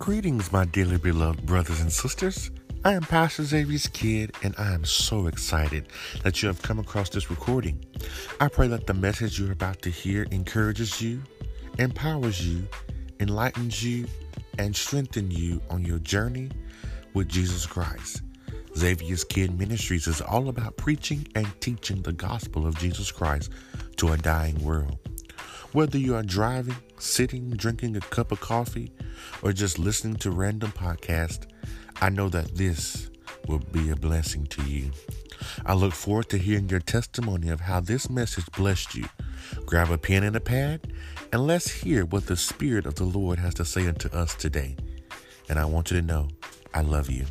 Greetings, my dearly beloved brothers and sisters. I am Pastor Xavier's kid, and I am so excited that you have come across this recording. I pray that the message you're about to hear encourages you, empowers you, enlightens you, and strengthens you on your journey with Jesus Christ. Xavier's Kid Ministries is all about preaching and teaching the gospel of Jesus Christ to a dying world. Whether you are driving, sitting, drinking a cup of coffee, or just listening to random podcasts, I know that this will be a blessing to you. I look forward to hearing your testimony of how this message blessed you. Grab a pen and a pad, and let's hear what the Spirit of the Lord has to say unto us today. And I want you to know I love you.